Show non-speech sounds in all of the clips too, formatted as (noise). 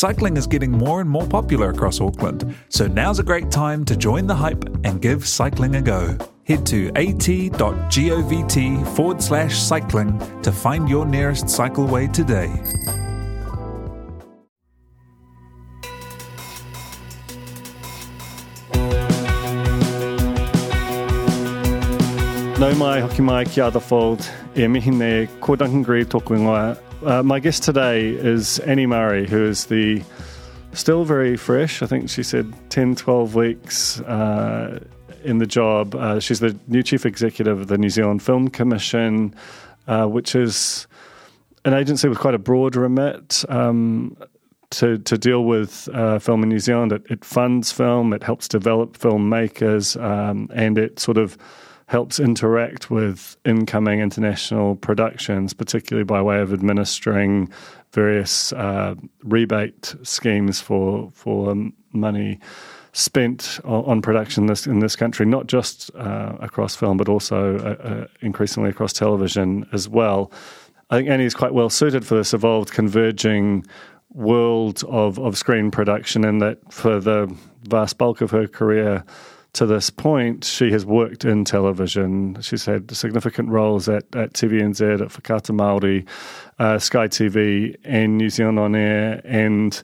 Cycling is getting more and more popular across Auckland, so now's a great time to join the hype and give cycling a go. Head to at.govt forward slash cycling to find your nearest cycleway today. No mai, hoki mai ki other fold. E mihi ne, ko Duncan tōku ingoa. Uh, my guest today is Annie Murray, who is the still very fresh. I think she said 10, 12 weeks uh, in the job. Uh, she's the new chief executive of the New Zealand Film Commission, uh, which is an agency with quite a broad remit. Um, to, to deal with uh, film in New Zealand, it, it, funds film, it helps develop filmmakers, um, and it sort of helps interact with incoming international productions, particularly by way of administering various uh, rebate schemes for for money spent on, production in this, in this country, not just uh, across film, but also uh, uh, increasingly across television as well. I think Annie is quite well suited for this evolved, converging world of, of screen production, and that for the vast bulk of her career, to this point, she has worked in television. She's had significant roles at, at TVNZ, at Whakaata Māori, uh, Sky TV, and New Zealand On Air. And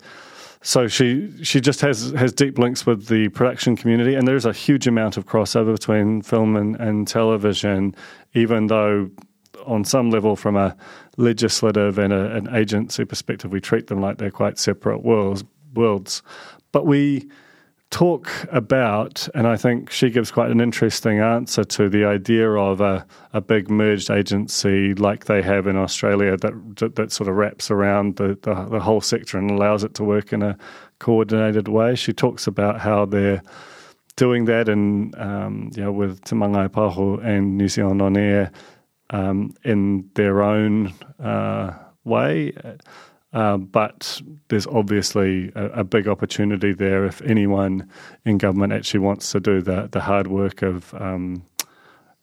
so she she just has, has deep links with the production community. And there's a huge amount of crossover between film and, and television, even though on some level, from a legislative and a, an agency perspective, we treat them like they're quite separate worlds. worlds. But we talk about, and I think she gives quite an interesting answer to the idea of a, a big merged agency like they have in Australia that that sort of wraps around the, the, the whole sector and allows it to work in a coordinated way. She talks about how they're doing that in um, you know with Te Māngai Pāho and New Zealand on air um, in their own uh, way. Uh, but there's obviously a, a, big opportunity there if anyone in government actually wants to do the, the hard work of um,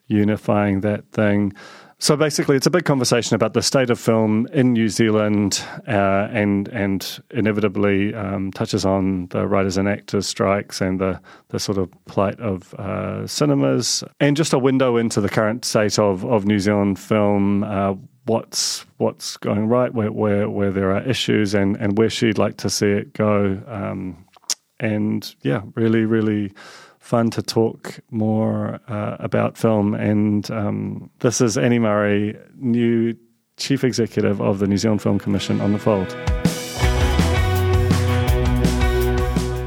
unifying that thing. So basically, it's a big conversation about the state of film in New Zealand, uh, and and inevitably um, touches on the writers and actors strikes and the the sort of plight of uh, cinemas, and just a window into the current state of of New Zealand film. Uh, what's what's going right, where where, where there are issues, and, and where she'd like to see it go. Um, and yeah, really, really fun to talk more uh, about film. And um, this is Annie Murray, new chief executive of the New Zealand Film Commission on the Fold.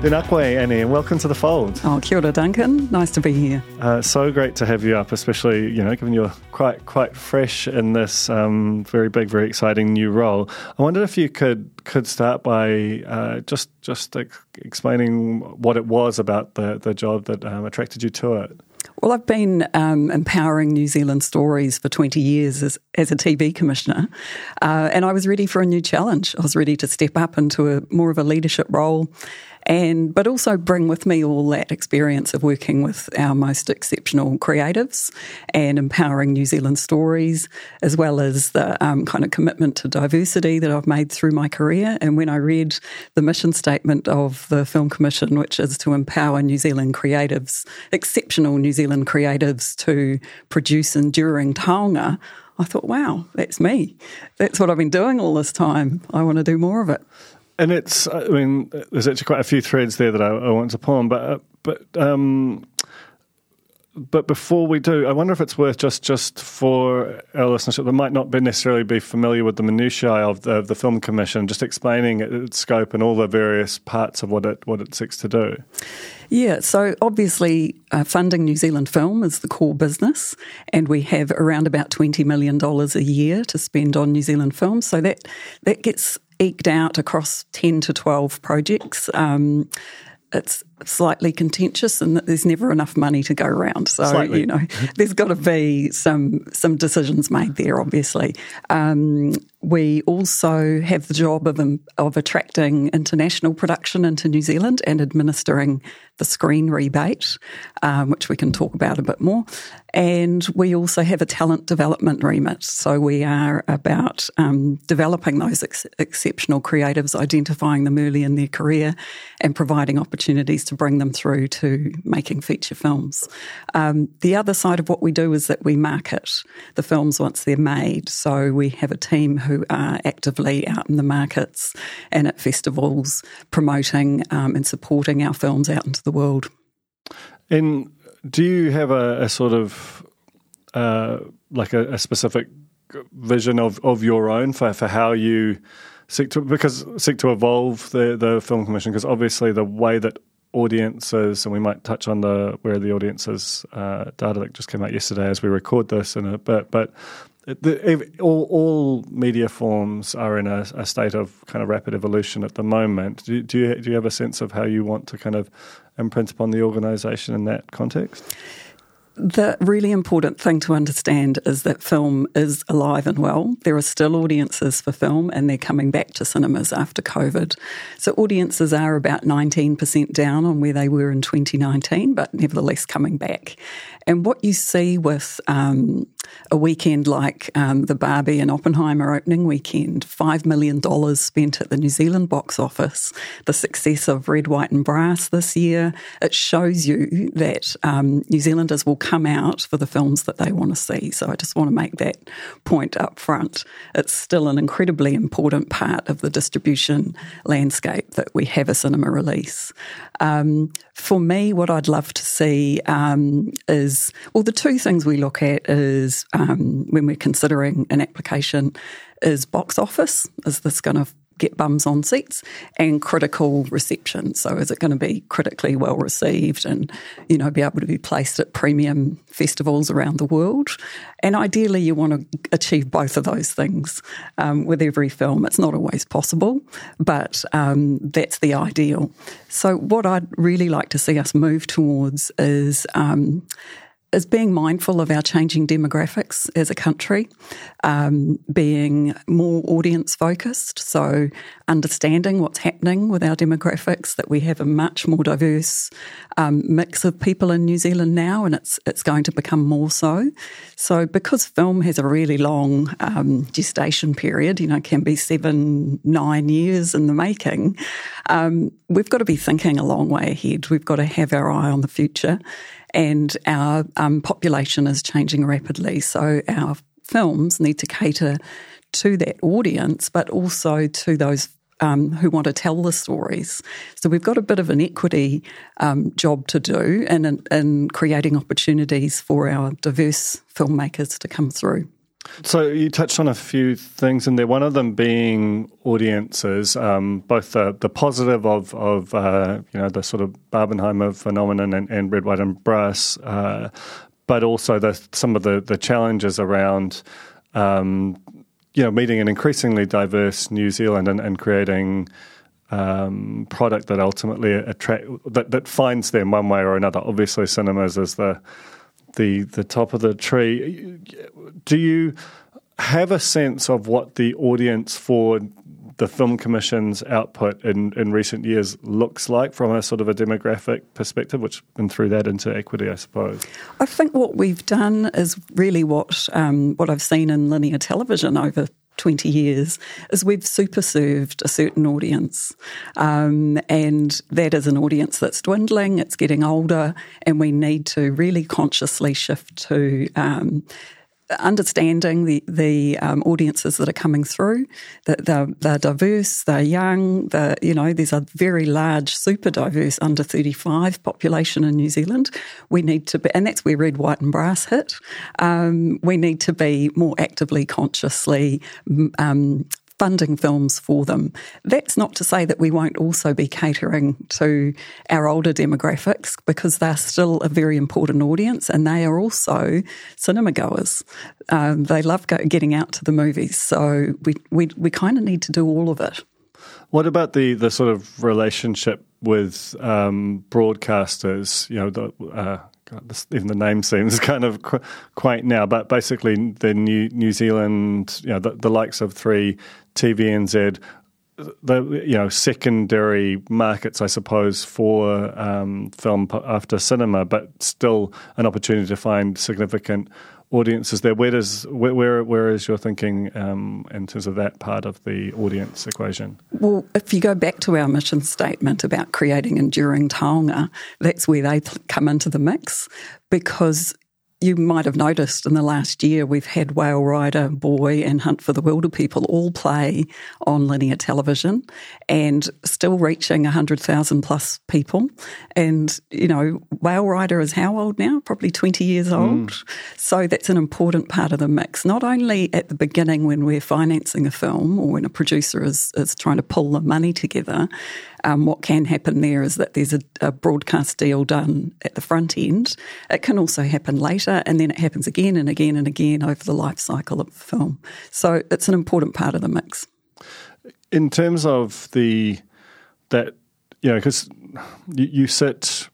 Tēnā koe, Annie, and welcome to the fold. Oh, kia ora, Duncan. Nice to be here. Uh, so great to have you up, especially, you know, given you're quite quite fresh in this um, very big, very exciting new role. I wondered if you could could start by uh, just just ex- explaining what it was about the, the job that um, attracted you to it. Well, I've been um, empowering New Zealand stories for 20 years as, as a TV commissioner, uh, and I was ready for a new challenge. I was ready to step up into a more of a leadership role and but also bring with me all that experience of working with our most exceptional creatives and empowering New Zealand stories, as well as the um, kind of commitment to diversity that I've made through my career. And when I read the mission statement of the Film Commission, which is to empower New Zealand creatives, exceptional New Zealand creatives, to produce enduring taonga. I thought, wow, that's me. That's what I've been doing all this time. I want to do more of it. And it's, I mean, there's actually quite a few threads there that I, I want to pull on, but uh, but um, but before we do, I wonder if it's worth just just for our listenership that might not be necessarily be familiar with the minutiae of the, of the film commission, just explaining its scope and all the various parts of what it what it seeks to do. Yeah, so obviously, uh, funding New Zealand film is the core business, and we have around about twenty million dollars a year to spend on New Zealand film. So that that gets eked out across ten to twelve projects. Um, it's slightly contentious and that there's never enough money to go around. So slightly. you know, (laughs) there's got to be some some decisions made there. Obviously, um, we also have the job of of attracting international production into New Zealand and administering the screen rebate, um, which we can talk about a bit more. And we also have a talent development remit. So we are about um, developing those ex- exceptional creatives, identifying them early in their career, and providing opportunities to bring them through to making feature films. Um, the other side of what we do is that we market the films once they're made. So we have a team who are actively out in the markets and at festivals promoting um, and supporting our films out into the world. And do you have a, a sort of uh, like a, a, specific vision of, of your own for, for how you seek to because seek to evolve the, the film commission? Because obviously the way that audiences, and we might touch on the where the audiences uh, data that just came out yesterday as we record this in a bit, but the, all, all, media forms are in a, a, state of kind of rapid evolution at the moment. Do, do, you, do you have a sense of how you want to kind of imprint upon the organisation in that context? The really important thing to understand is that film is alive and well. There are still audiences for film and they're coming back to cinemas after COVID. So audiences are about 19% down on where they were in 2019, but nevertheless coming back. And what you see with um, a weekend like um, the Barbie and Oppenheimer opening weekend, $5 million spent at the New Zealand box office, the success of Red, White and Brass this year, it shows you that um, New Zealanders will come out for the films that they want to see. So I just want to make that point up front. It's still an incredibly important part of the distribution landscape that we have a cinema release. Um, for me, what I'd love to see um, is well, the two things we look at is um, when we're considering an application is box office. Is this going to get bums on seats and critical reception. So is it going to be critically well received and, you know, be able to be placed at premium festivals around the world? And ideally you want to achieve both of those things um, with every film. It's not always possible, but um, that's the ideal. So what I'd really like to see us move towards is um, is being mindful of our changing demographics as a country, um, being more audience focused. So, understanding what's happening with our demographics, that we have a much more diverse um, mix of people in New Zealand now, and it's it's going to become more so. So, because film has a really long um, gestation period, you know, can be seven, nine years in the making, um, we've got to be thinking a long way ahead. We've got to have our eye on the future and our um, population is changing rapidly. So our films need to cater to that audience, but also to those um, who want to tell the stories. So we've got a bit of an equity um, job to do in, in, in creating opportunities for our diverse filmmakers to come through. So you touched on a few things in there. One of them being audiences, um, both the, the positive of of uh, you know the sort of Barbenheimer phenomenon and, and red, white, and brass, uh, but also the, some of the the challenges around. Um, you know, meeting an increasingly diverse New Zealand and, and creating um, product that ultimately attract that, that finds them one way or another. Obviously, cinemas is the the the top of the tree. Do you have a sense of what the audience for the Film Commission's output in, in recent years looks like from a sort of a demographic perspective, which and through that into equity, I suppose. I think what we've done is really what um, what I've seen in linear television over 20 years is we've superserved a certain audience. Um, and that is an audience that's dwindling, it's getting older, and we need to really consciously shift to um, understanding the the um, audiences that are coming through, that they're, they're diverse, they're young, they're, you know, there's a very large, super diverse under 35 population in New Zealand. We need to be, and that's where red, white, and brass hit. Um, we need to be more actively, consciously um, funding films for them. That's not to say that we won't also be catering to our older demographics because they're still a very important audience and they are also cinema goers. Um, they love go- getting out to the movies. So we, we, we kind of need to do all of it. What about the, the sort of relationship with um, broadcasters? You know, the, uh, God, this, even the name seems (laughs) kind of qu- quaint now, but basically the New New Zealand, you know, the, the likes of Three, TVNZ, the you know secondary markets, I suppose, for um, film after cinema, but still an opportunity to find significant audiences there. Where does where where, where is your thinking um, in terms of that part of the audience equation? Well, if you go back to our mission statement about creating enduring taonga, that's where they come into the mix because you might have noticed in the last year we've had Whale Rider, Boy, and Hunt for the Wilderpeople all play on linear television and still reaching 100,000 plus people. And, you know, Whale Rider is how old now? Probably 20 years hmm. old. Mm. So that's an important part of the mix, not only at the beginning when we're financing a film or when a producer is, is trying to pull the money together, um, what can happen there is that there's a, a, broadcast deal done at the front end. It can also happen later, and then it happens again and again and again over the life cycle of the film. So it's an important part of the mix. In terms of the that you know, because you, you sit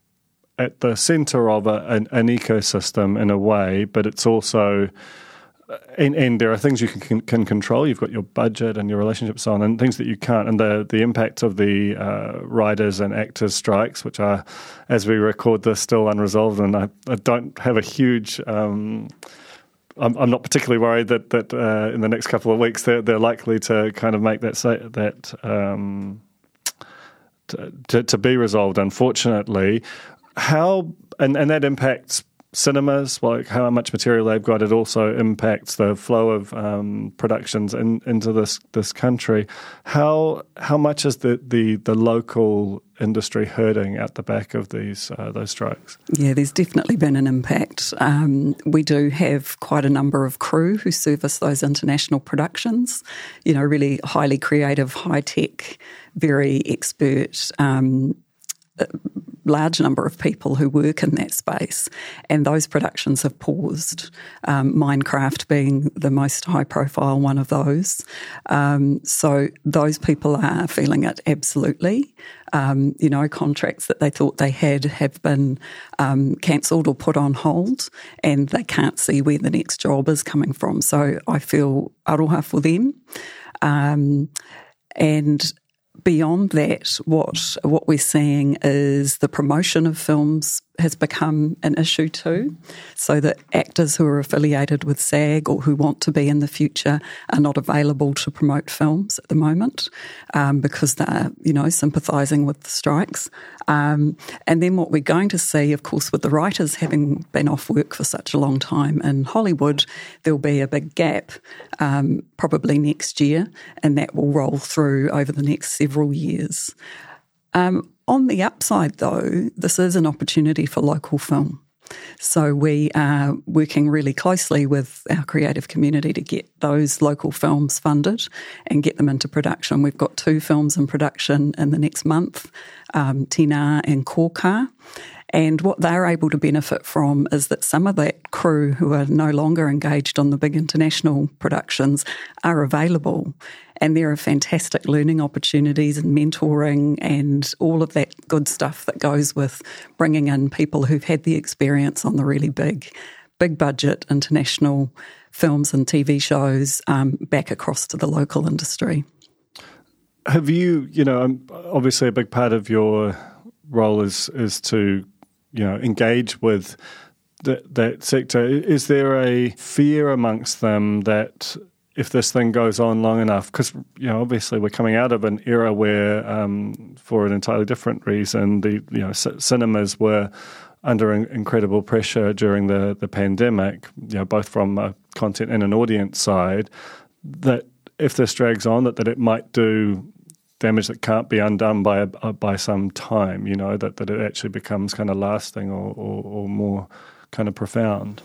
at the centre of a, an, an ecosystem in a way, but it's also and, and, there are things you can, can control. You've got your budget and your relationships on, and things that you can't. And the the impact of the uh, writers and actors strikes, which are, as we record this, still unresolved. And I, I don't have a huge. Um, I'm, I'm, not particularly worried that that uh, in the next couple of weeks they're, they're likely to kind of make that say, that um, to, to, to be resolved. Unfortunately, how and and that impacts cinemas, like how much material they've got, it also impacts the flow of um, productions in, into this this country. How how much is the, the, the local industry hurting at the back of these uh, those strikes? Yeah, there's definitely been an impact. Um, we do have quite a number of crew who service those international productions. You know, really highly creative, high tech, very expert. Um, large number of people who work in that space, and those productions have paused. Um, Minecraft being the most high profile one of those. Um, so those people are feeling it absolutely. Um, you know, contracts that they thought they had have been um, cancelled or put on hold, and they can't see where the next job is coming from. So I feel aroha for them. Um, and beyond that, what what we're seeing is the promotion of films has become an issue too. So that actors who are affiliated with SAG or who want to be in the future are not available to promote films at the moment um, because they're, you know, sympathising with the strikes. Um, and then what we're going to see, of course, with the writers having been off work for such a long time in Hollywood, there'll be a big gap um, probably next year, and that will roll through over the next several years. Um, on the upside, though, this is an opportunity for local film. So we are working really closely with our creative community to get those local films funded and get them into production. We've got two films in production in the next month, um, Tina and Korka. And what they're able to benefit from is that some of that crew who are no longer engaged on the big international productions are available. And there are fantastic learning opportunities and mentoring and all of that good stuff that goes with bringing in people who've had the experience on the really big, big budget international films and TV shows um, back across to the local industry. Have you, you know, um, obviously a big part of your role is is to you know engage with the, that sector. Is there a fear amongst them that if this thing goes on long enough, because you know obviously we're coming out of an era where, um, for an entirely different reason, the you know c- cinemas were under incredible pressure during the, the pandemic, you know, both from a content and an audience side, that if this drags on, that, that it might do damage that can't be undone by a, by some time. You know that that it actually becomes kind of lasting or, or, or more kind of profound.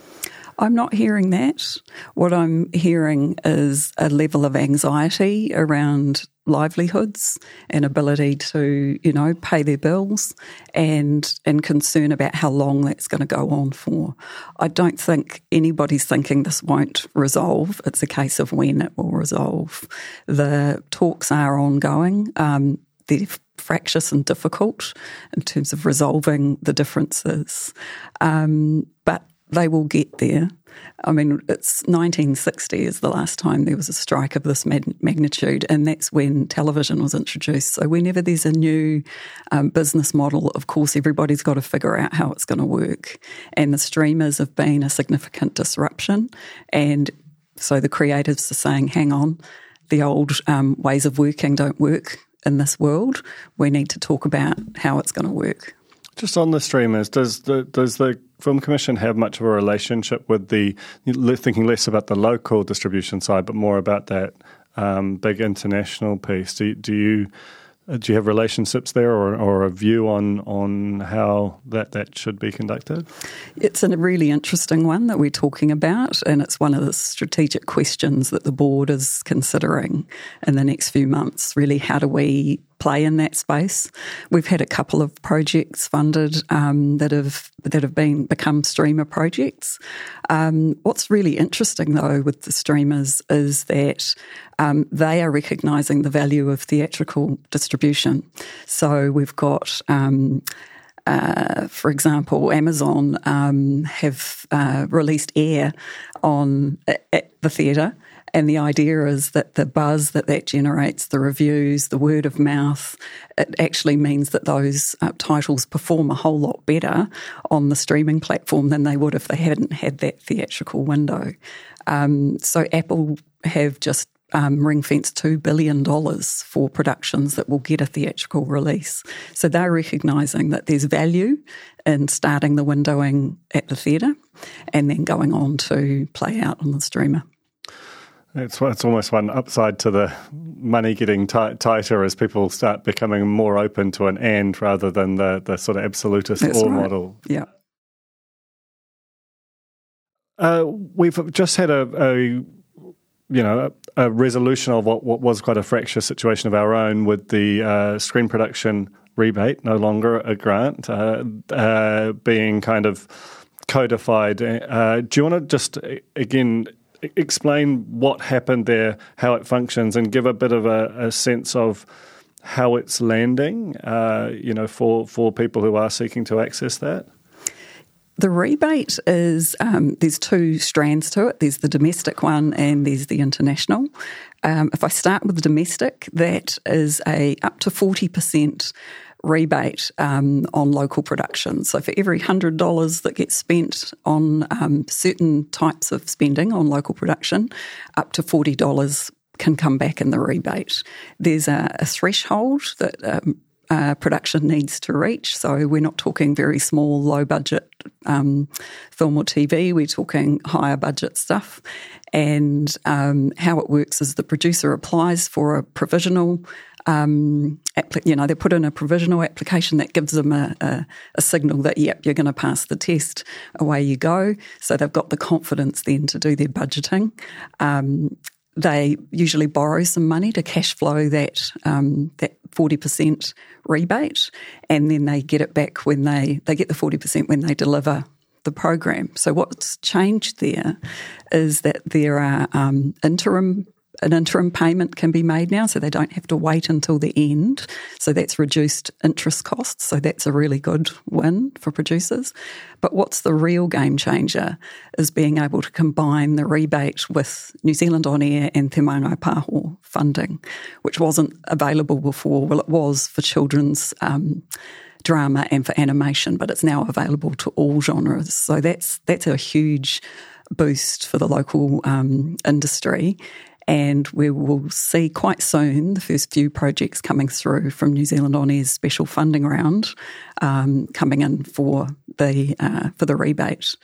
I'm not hearing that. What I'm hearing is a level of anxiety around livelihoods and ability to, you know, pay their bills and and concern about how long that's going to go on for. I don't think anybody's thinking this won't resolve. It's a case of when it will resolve. The talks are ongoing. Um, they're fractious and difficult in terms of resolving the differences. Um, but they will get there. I mean, it's 1960 is the last time there was a strike of this magnitude, and that's when television was introduced. So, whenever there's a new um, business model, of course, everybody's got to figure out how it's going to work. And the streamers have been a significant disruption. And so the creatives are saying, hang on, the old um, ways of working don't work in this world. We need to talk about how it's going to work. Just on the streamers, does the does the Film Commission have much of a relationship with the thinking less about the local distribution side, but more about that um, big international piece? Do do you uh, do you have relationships there or, or a view on, on how that, that should be conducted? It's a really interesting one that we're talking about, and it's one of the strategic questions that the board is considering in the next few months. Really, how do we play in that space. We've had a couple of projects funded um, that have that have been become streamer projects. Um, what's really interesting though with the streamers is that um, they are recognising the value of theatrical distribution. So we've got. Um, uh, for example, Amazon um, have uh, released Air on at the theatre, and the idea is that the buzz that that generates, the reviews, the word of mouth, it actually means that those uh, titles perform a whole lot better on the streaming platform than they would if they hadn't had that theatrical window. Um, so Apple have just um, ring fence $2 billion for productions that will get a theatrical release. So they're recognising that there's value in starting the windowing at the theatre and then going on to play out on the streamer. It's, it's almost one upside to the money getting tighter as people start becoming more open to an and rather than the, the sort of absolutist That's right. model. Yeah. Uh, we've just had a, a you know a, resolution of what, what, was quite a fractious situation of our own with the uh, screen production rebate, no longer a grant, uh, uh being kind of codified. Uh, do you want to just again explain what happened there, how it functions, and give a bit of a, a sense of how it's landing, uh, you know, for, for people who are seeking to access that? The rebate is um, there's two strands to it. There's the domestic one and there's the international. Um, if I start with the domestic, that is a up to forty percent rebate um, on local production. So for every $100 that gets spent on um, certain types of spending on local production, up to $40 can come back in the rebate. There's a, a threshold that um, uh, production needs to reach. So we're not talking very small, low budget um, film or TV. We're talking higher budget stuff. And um, how it works is the producer applies for a provisional um, you know, they put in a provisional application that gives them a, a, a signal that, yep, you're going to pass the test, away you go. So they've got the confidence then to do their budgeting. Um, they usually borrow some money to cash flow that um, that forty percent rebate, and then they get it back when they they get the forty percent when they deliver the program. So what's changed there is that there are um, interim an interim payment can be made now, so they don't have to wait until the end. So that's reduced interest costs. So that's a really good win for producers. But what's the real game changer is being able to combine the rebate with New Zealand On Air and Te Mangai Pāho funding, which wasn't available before. Well, it was for children's. Um, drama and for animation, but it's now available to all genres. So that's that's a huge boost for the local um, industry And we will see quite soon the first few projects coming through from New Zealand On Air's special funding round um, coming in for the uh, for the rebate.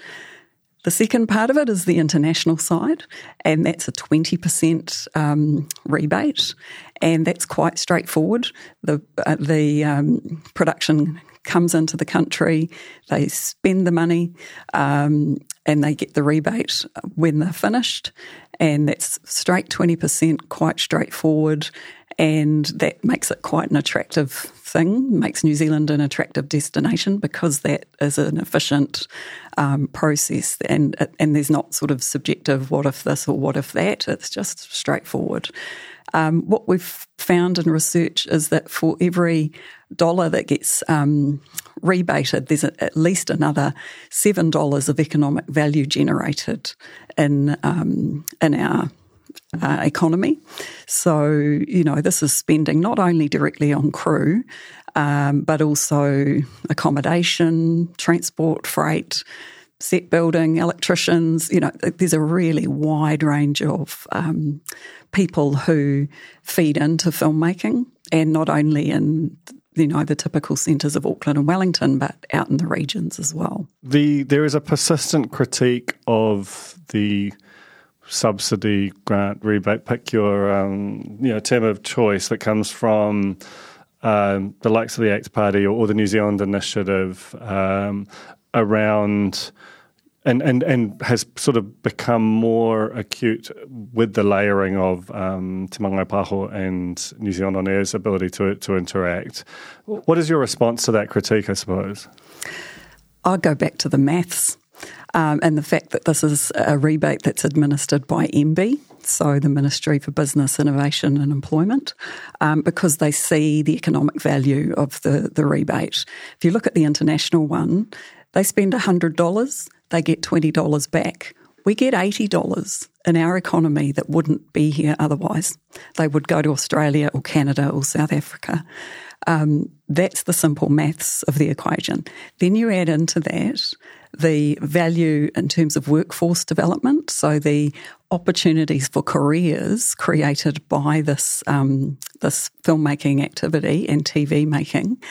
The second part of it is the international side, and that's a 20% um, rebate, and that's quite straightforward. The, uh, the um, production comes into the country, they spend the money, um, and they get the rebate when they're finished, and that's straight 20%, quite straightforward. And that makes it quite an attractive thing, makes New Zealand an attractive destination because that is an efficient um, process and, and there's not sort of subjective what if this or what if that, it's just straightforward. Um, what we've found in research is that for every dollar that gets um, rebated, there's at least another seven dollars of economic value generated in um, in our uh, economy. So, you know, this is spending not only directly on crew, um, but also accommodation, transport, freight, set building, electricians. You know, there's a really wide range of um, people who feed into filmmaking, and not only in you know the typical centres of Auckland and Wellington, but out in the regions as well. The there is a persistent critique of the subsidy, grant, rebate, pick your um, you know term of choice that comes from um, the likes of the ACT Party or, or the New Zealand Initiative um, around. And, and and has sort of become more acute with the layering of um, Te Mangai Paho and New Zealand On Air's ability to to interact. What is your response to that critique? I suppose. I'll go back to the maths um, and the fact that this is a rebate that's administered by MBIE, so the Ministry for Business, Innovation and Employment, um, because they see the economic value of the, the rebate. If you look at the international one, they spend $100, they get $20 back. We get $80 in our economy that wouldn't be here otherwise. They would go to Australia or Canada or South Africa. Um, that's the simple maths of the equation. Then you add into that the value in terms of workforce development, so the opportunities for careers created by this um, this filmmaking activity and TV making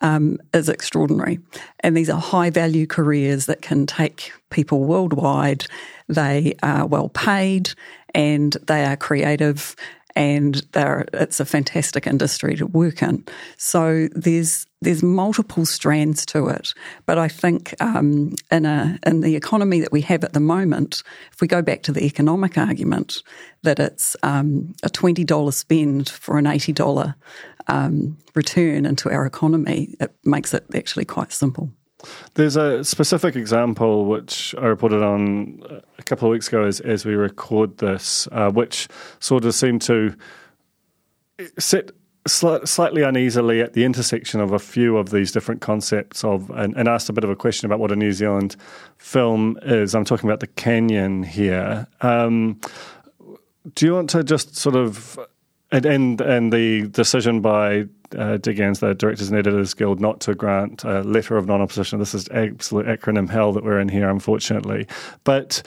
um, is extraordinary. And these are high value careers that can take people worldwide. They are well paid and they are creative and it's a fantastic industry to work in. So there's there's multiple strands to it, but I think um, in a in the economy that we have at the moment, if we go back to the economic argument that it's um, a twenty dollar spend for an eighty dollar um, return into our economy, it makes it actually quite simple. There's a specific example which I reported on a couple of weeks ago as, as we record this, uh, which sort of seemed to sit sl- slightly uneasily at the intersection of a few of these different concepts of, and, and, asked a bit of a question about what a New Zealand film is. I'm talking about the Canyon here. Um, do you want to just sort of and and, and the decision by uh, DEGANZ, the Directors and Editors Guild, not to grant a letter of non-opposition. This is absolute acronym hell that we're in here, unfortunately. But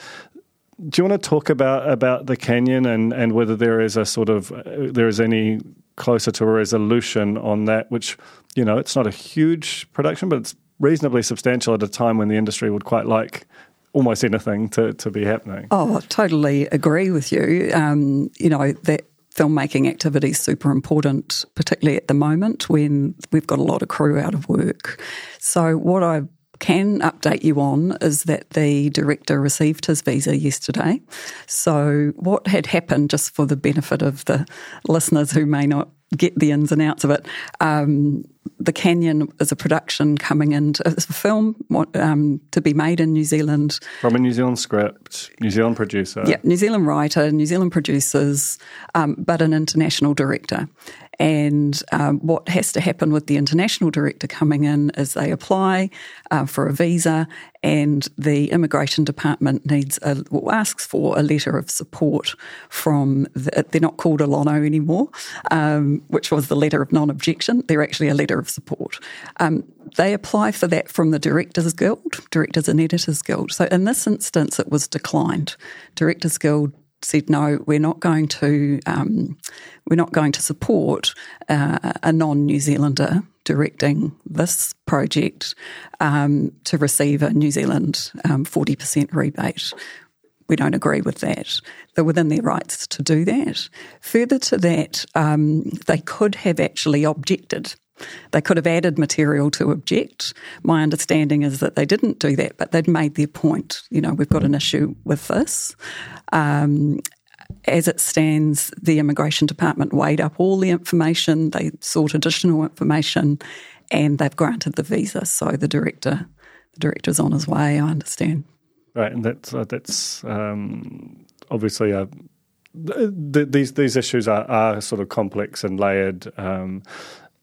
do you want to talk about about the canyon and, and whether there is a sort of uh, there is any closer to a resolution on that? Which you know, it's not a huge production, but it's reasonably substantial at a time when the industry would quite like almost anything to, to be happening. Oh, I totally agree with you. Um, you know, that filmmaking activity is super important, particularly at the moment when we've got a lot of crew out of work. So, what I can update you on is that the director received his visa yesterday. So, what had happened, just for the benefit of the listeners who may not get the ins and outs of it. Um, the Canyon is a production coming into it's a film um, to be made in New Zealand from a New Zealand script, New Zealand producer. Yeah, New Zealand writer, New Zealand producers, um, but an international director. And um, what has to happen with the international director coming in is they apply uh, for a visa, and the immigration department needs a, well, asks for a letter of support from. The, they're not called a LONO anymore, um, which was the letter of non-objection. They're actually a letter of support. Um, they apply for that from the Directors Guild, Directors and Editors Guild. So in this instance, it was declined. Directors Guild said no, we're not going to um, we're not going to support uh, a non-New Zealander directing this project um, to receive a New Zealand um, forty percent rebate. We don't agree with that. They're within their rights to do that. Further to that, um, they could have actually objected they could have added material to object. My understanding is that they didn't do that, but they'd made their point. You know, we've got an issue with this. Um, as it stands, the Immigration Department weighed up all the information, they sought additional information, and they've granted the visa. So the director, the director's on his way. I understand. Right, and that's uh, that's um, obviously a these these issues are, are sort of complex and layered. Um,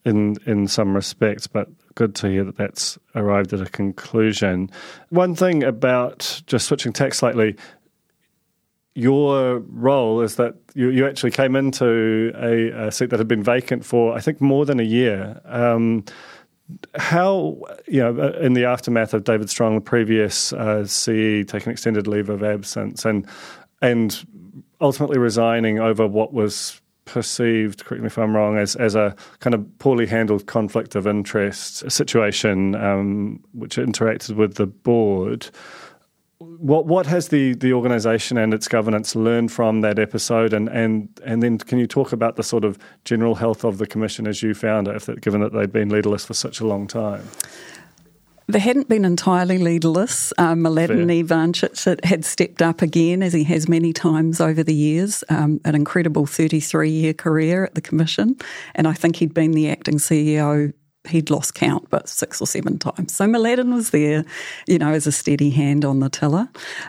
in in some respects, but good to hear that that's arrived at a conclusion. One thing about just switching tack slightly, your role is that you, you actually came into a, a, seat that had been vacant for I think more than a year. Um, how you know in the aftermath of David Strong, the previous uh, CE taking extended leave of absence and and ultimately resigning over what was perceived, correct me if I'm wrong, as, as a kind of poorly handled conflict of interest situation um, which interacted with the board. What what has the, the organisation and its governance learned from that episode, and, and and then can you talk about the sort of general health of the commission as you found it, that, given that they'd been leaderless for such a long time? They hadn't been entirely leaderless. Um, Mladen Ivancic had stepped up again, as he has many times over the years, um, an incredible 33 year career at the Commission. And I think he'd been the acting CEO he'd lost count, but six or seven times. So Mladen was there, you know, as a steady hand on the tiller.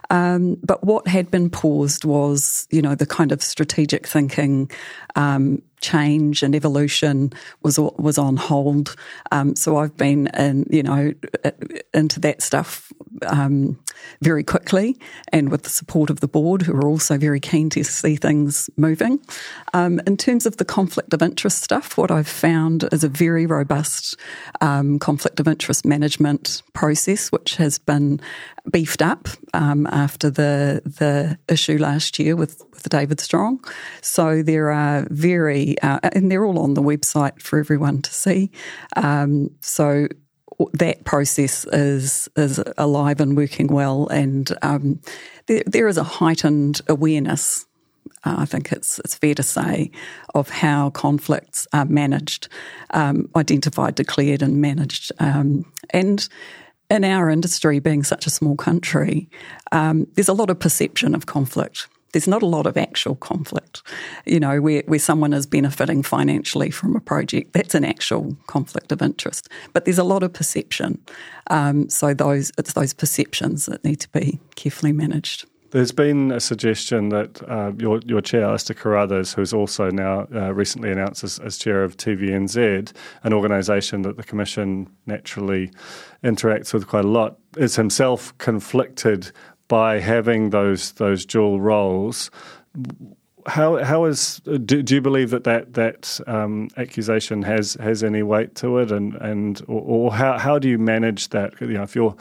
Um, but what had been paused was, you know, the kind of strategic thinking, um, change and evolution was was on hold. Um, so I've been in, you know, into that stuff um, very quickly, and with the support of the board, who are also very keen to see things moving. Um, in terms of the conflict of interest stuff, what I've found is a very robust um, conflict of interest management process, which has been beefed up um, after the the issue last year with, with David Strong. So there are very, uh, and they're all on the website for everyone to see. Um, so that process is is alive and working well, and um, there, there is a heightened awareness. Uh, I think it's it's fair to say of how conflicts are managed, um, identified, declared, and managed, um, and in our industry, being such a small country, um, there's a lot of perception of conflict. There's not a lot of actual conflict. You know, where, where someone is benefiting financially from a project, that's an actual conflict of interest. But there's a lot of perception. Um, so those it's those perceptions that need to be carefully managed. There's been a suggestion that uh, your, your chair, Alastair Carruthers, who's also now uh, recently announced as, as, chair of TVNZ, an organisation that the Commission naturally interacts with quite a lot, is himself conflicted by having those those dual roles. How how is do, do you believe that that that um, accusation has has any weight to it, and and or, or how how do you manage that? You know, if you're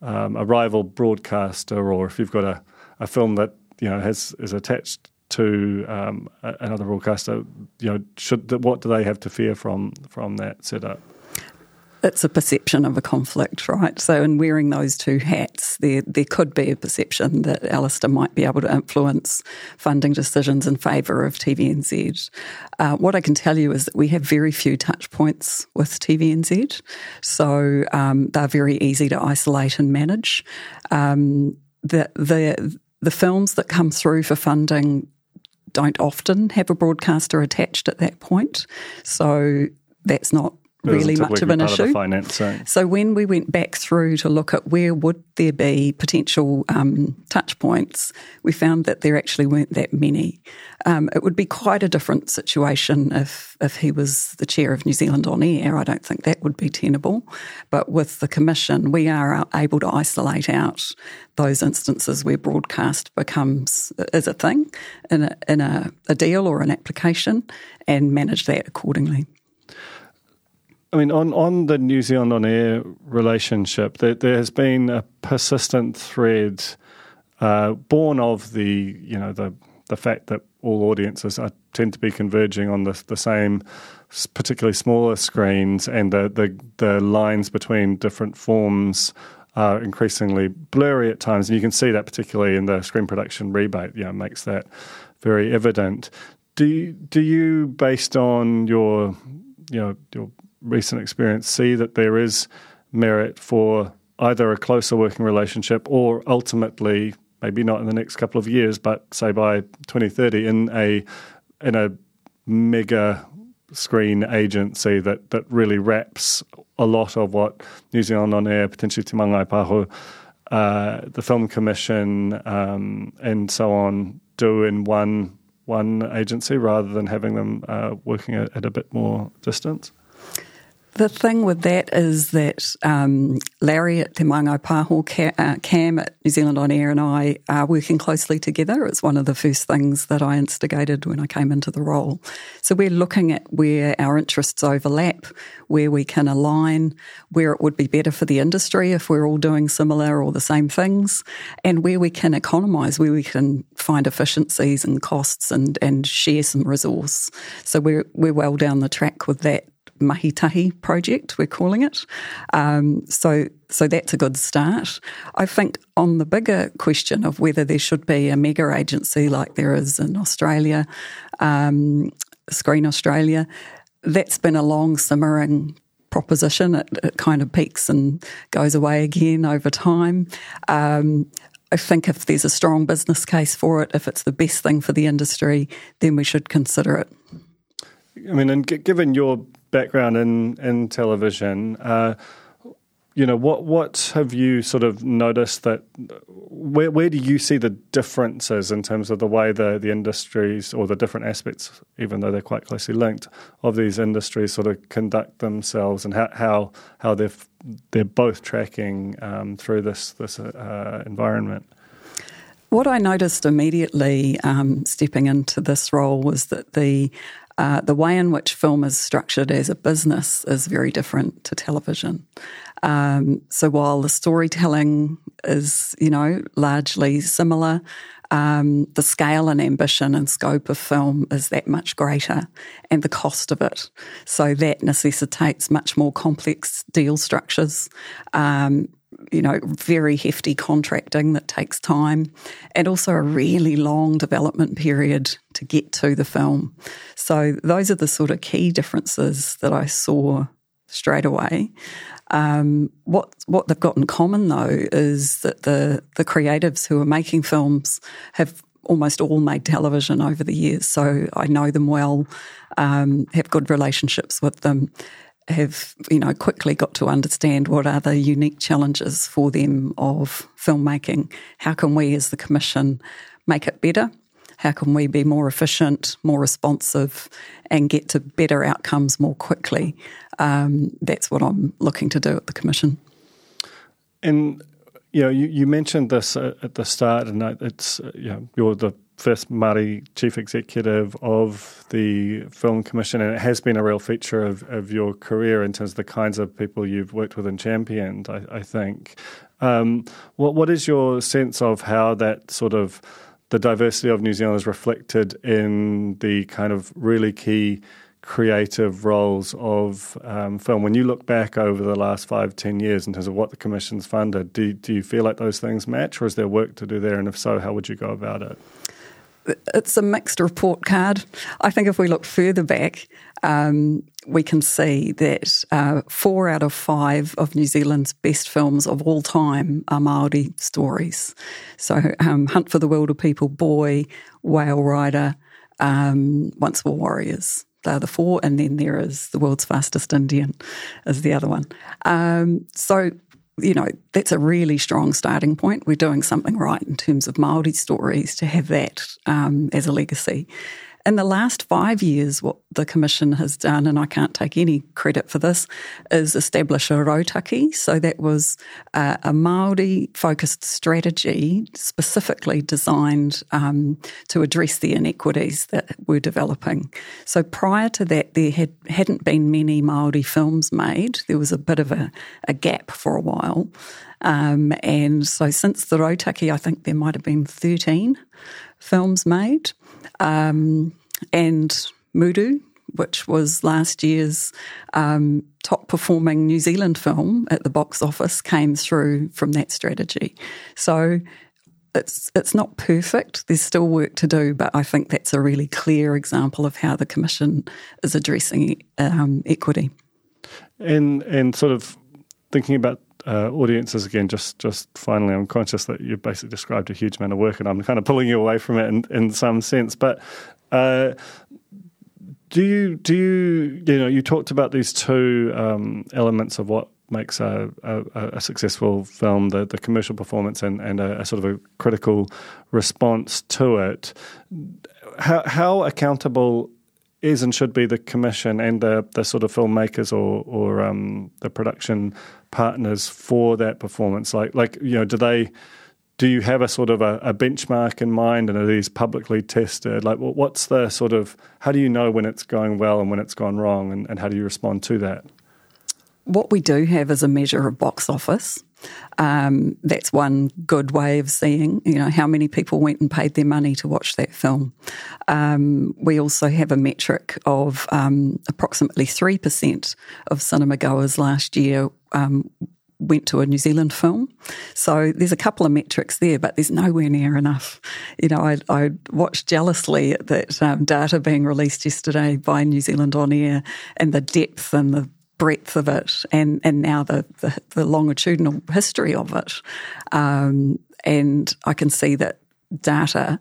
um, a rival broadcaster, or if you've got a a film that you know has is attached to um, another broadcaster, you know, should what do they have to fear from from that setup? It's a perception of a conflict, right? So, in wearing those two hats, there there could be a perception that Alastair might be able to influence funding decisions in favour of TVNZ. Uh, what I can tell you is that we have very few touch points with TVNZ, so um, they're very easy to isolate and manage. Um, the the the films that come through for funding don't often have a broadcaster attached at that point. So that's not really much of an issue. Of so. so. when we went back through to look at where would there be potential um, touch points, we found that there actually weren't that many. Um, it would be quite a different situation if if he was the chair of New Zealand on air. I don't think that would be tenable. But with the commission, we are able to isolate out those instances where broadcast becomes is a thing in a, in a, a deal or an application and manage that accordingly. I mean, on, on the New Zealand on air relationship, there, there has been a persistent thread uh, born of the you know the the fact that all audiences are, tend to be converging on the, the same, particularly smaller screens, and the, the, the lines between different forms are increasingly blurry at times. And you can see that particularly in the screen production rebate, you know, makes that very evident. Do do you, based on your, you know, your recent experience, see that there is merit for either a closer working relationship or ultimately maybe not in the next couple of years, but say by 2030 in a in a mega screen agency that, that really wraps a lot of what New Zealand On Air, potentially Te Pahu, uh, the Film Commission, um, and so on do in one one agency rather than having them uh, working at, at a bit more distance? The thing with that is that um, Larry at Te Māngai Pāho, uh, Cam at New Zealand On Air, and I are working closely together. It's one of the first things that I instigated when I came into the role. So we're looking at where our interests overlap, where we can align, where it would be better for the industry if we're all doing similar or the same things, and where we can economise, where we can find efficiencies and costs and, and share some resource. So we're, we're well down the track with that Mahitahi project, we're calling it. Um, so, so that's a good start. I think on the bigger question of whether there should be a mega agency like there is in Australia, um, Screen Australia, that's been a long simmering proposition. It, it, kind of peaks and goes away again over time. Um, I think if there's a strong business case for it, if it's the best thing for the industry, then we should consider it. I mean, and given your background in in television, uh, you know, what what have you sort of noticed that where where do you see the differences in terms of the way the the industries or the different aspects, even though they're quite closely linked, of these industries sort of conduct themselves and how how how they're they're both tracking um, through this this uh, environment. What I noticed immediately um, stepping into this role was that the uh, the way in which film is structured as a business is very different to television. Um, so while the storytelling is, you know, largely similar, um, the scale and ambition and scope of film is that much greater, and the cost of it. So that necessitates much more complex deal structures. Um, you know, very hefty contracting that takes time, and also a really long development period to get to the film. So, those are the sort of key differences that I saw straight away. Um, what what they've got in common though is that the the creatives who are making films have almost all made television over the years, so I know them well, um, have good relationships with them, have you know quickly got to understand what are the unique challenges for them of filmmaking. How can we, as the commission, make it better? How can we be more efficient, more responsive, and get to better outcomes more quickly? Um, that's what I'm looking to do at the commission. And you know, you, you mentioned this at the start, and it's you know, you're the first Māori chief executive of the Film Commission, and it has been a real feature of, of your career in terms of the kinds of people you've worked with and championed, I, I think. Um, what What is your sense of how that sort of the diversity of New Zealand is reflected in the kind of really key creative roles of um, film. When you look back over the last five, ten years in terms of what the Commission's funded, do, do you feel like those things match, or is there work to do there? And if so, how would you go about it? It's a mixed report card. I think if we look further back, um, we can see that uh, four out of five of New Zealand's best films of all time are Maori stories. So, um, Hunt for the Wilderpeople, Boy, Whale Rider, um, Once Were Warriors. They're the four, and then there is The World's Fastest Indian, is the other one. Um, so you know, that's a really strong starting point. We're doing something right in terms of Māori stories to have that um, as a legacy. In the last five years, what the Commission has done, and I can't take any credit for this, is establish a rautaki. So that was uh, a Maori focused strategy specifically designed um, to address the inequities that were developing. So prior to that, there had, hadn't been many Maori films made. There was a bit of a, a gap for a while. Um, and so since the rautaki, I think there might have been 13 films made. Um, and Muru, which was last year's um, top performing New Zealand film at the box office, came through from that strategy. So it's it's not perfect. There's still work to do, but I think that's a really clear example of how the Commission is addressing um, equity. And and sort of thinking about uh, audiences again. Just just finally, I'm conscious that you basically described a huge amount of work, and I'm kind of pulling you away from it in, in some sense. But uh, do you do you you know you talked about these two um, elements of what makes a, a, a, successful film, the, the commercial performance and, and a, a, sort of a critical response to it. How, how accountable is and should be the commission and the, the sort of filmmakers or, or um, the production partners for that performance? Like, like you know, do they do you have a sort of a, a, benchmark in mind and are these publicly tested? Like what's the sort of how do you know when it's going well and when it's gone wrong and, and how do you respond to that? What we do have is a measure of box office um, that's one good way of seeing, you know, how many people went and paid their money to watch that film. Um, we also have a metric of um, approximately three percent of cinema goers last year um, went to a New Zealand film. So there's a couple of metrics there, but there's nowhere near enough. You know, I, I watched jealously at that um, data being released yesterday by New Zealand On Air and the depth and the breadth of it and, and now the, the, the longitudinal history of it. Um, and I can see that data,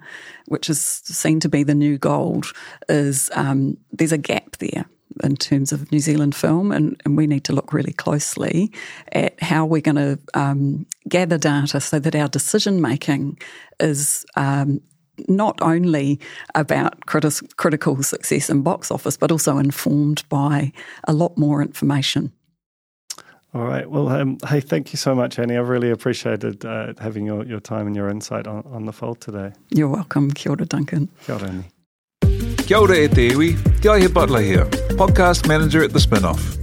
which is seen to be the new gold, is um, there's a gap there in terms of New Zealand film, and, and we need to look really closely at how we're going to um, gather data so that our decision making is um, not only about critis- critical success in box office, but also informed by a lot more information. All right. Well, um, hey, thank you so much, Annie. I've really appreciated uh, having your, your time and your insight on, on the fold today. You're welcome. Kia ora, Duncan. Kia ora, Annie. Kia ora e te iwi, Te Butler here, podcast manager at The Spinoff.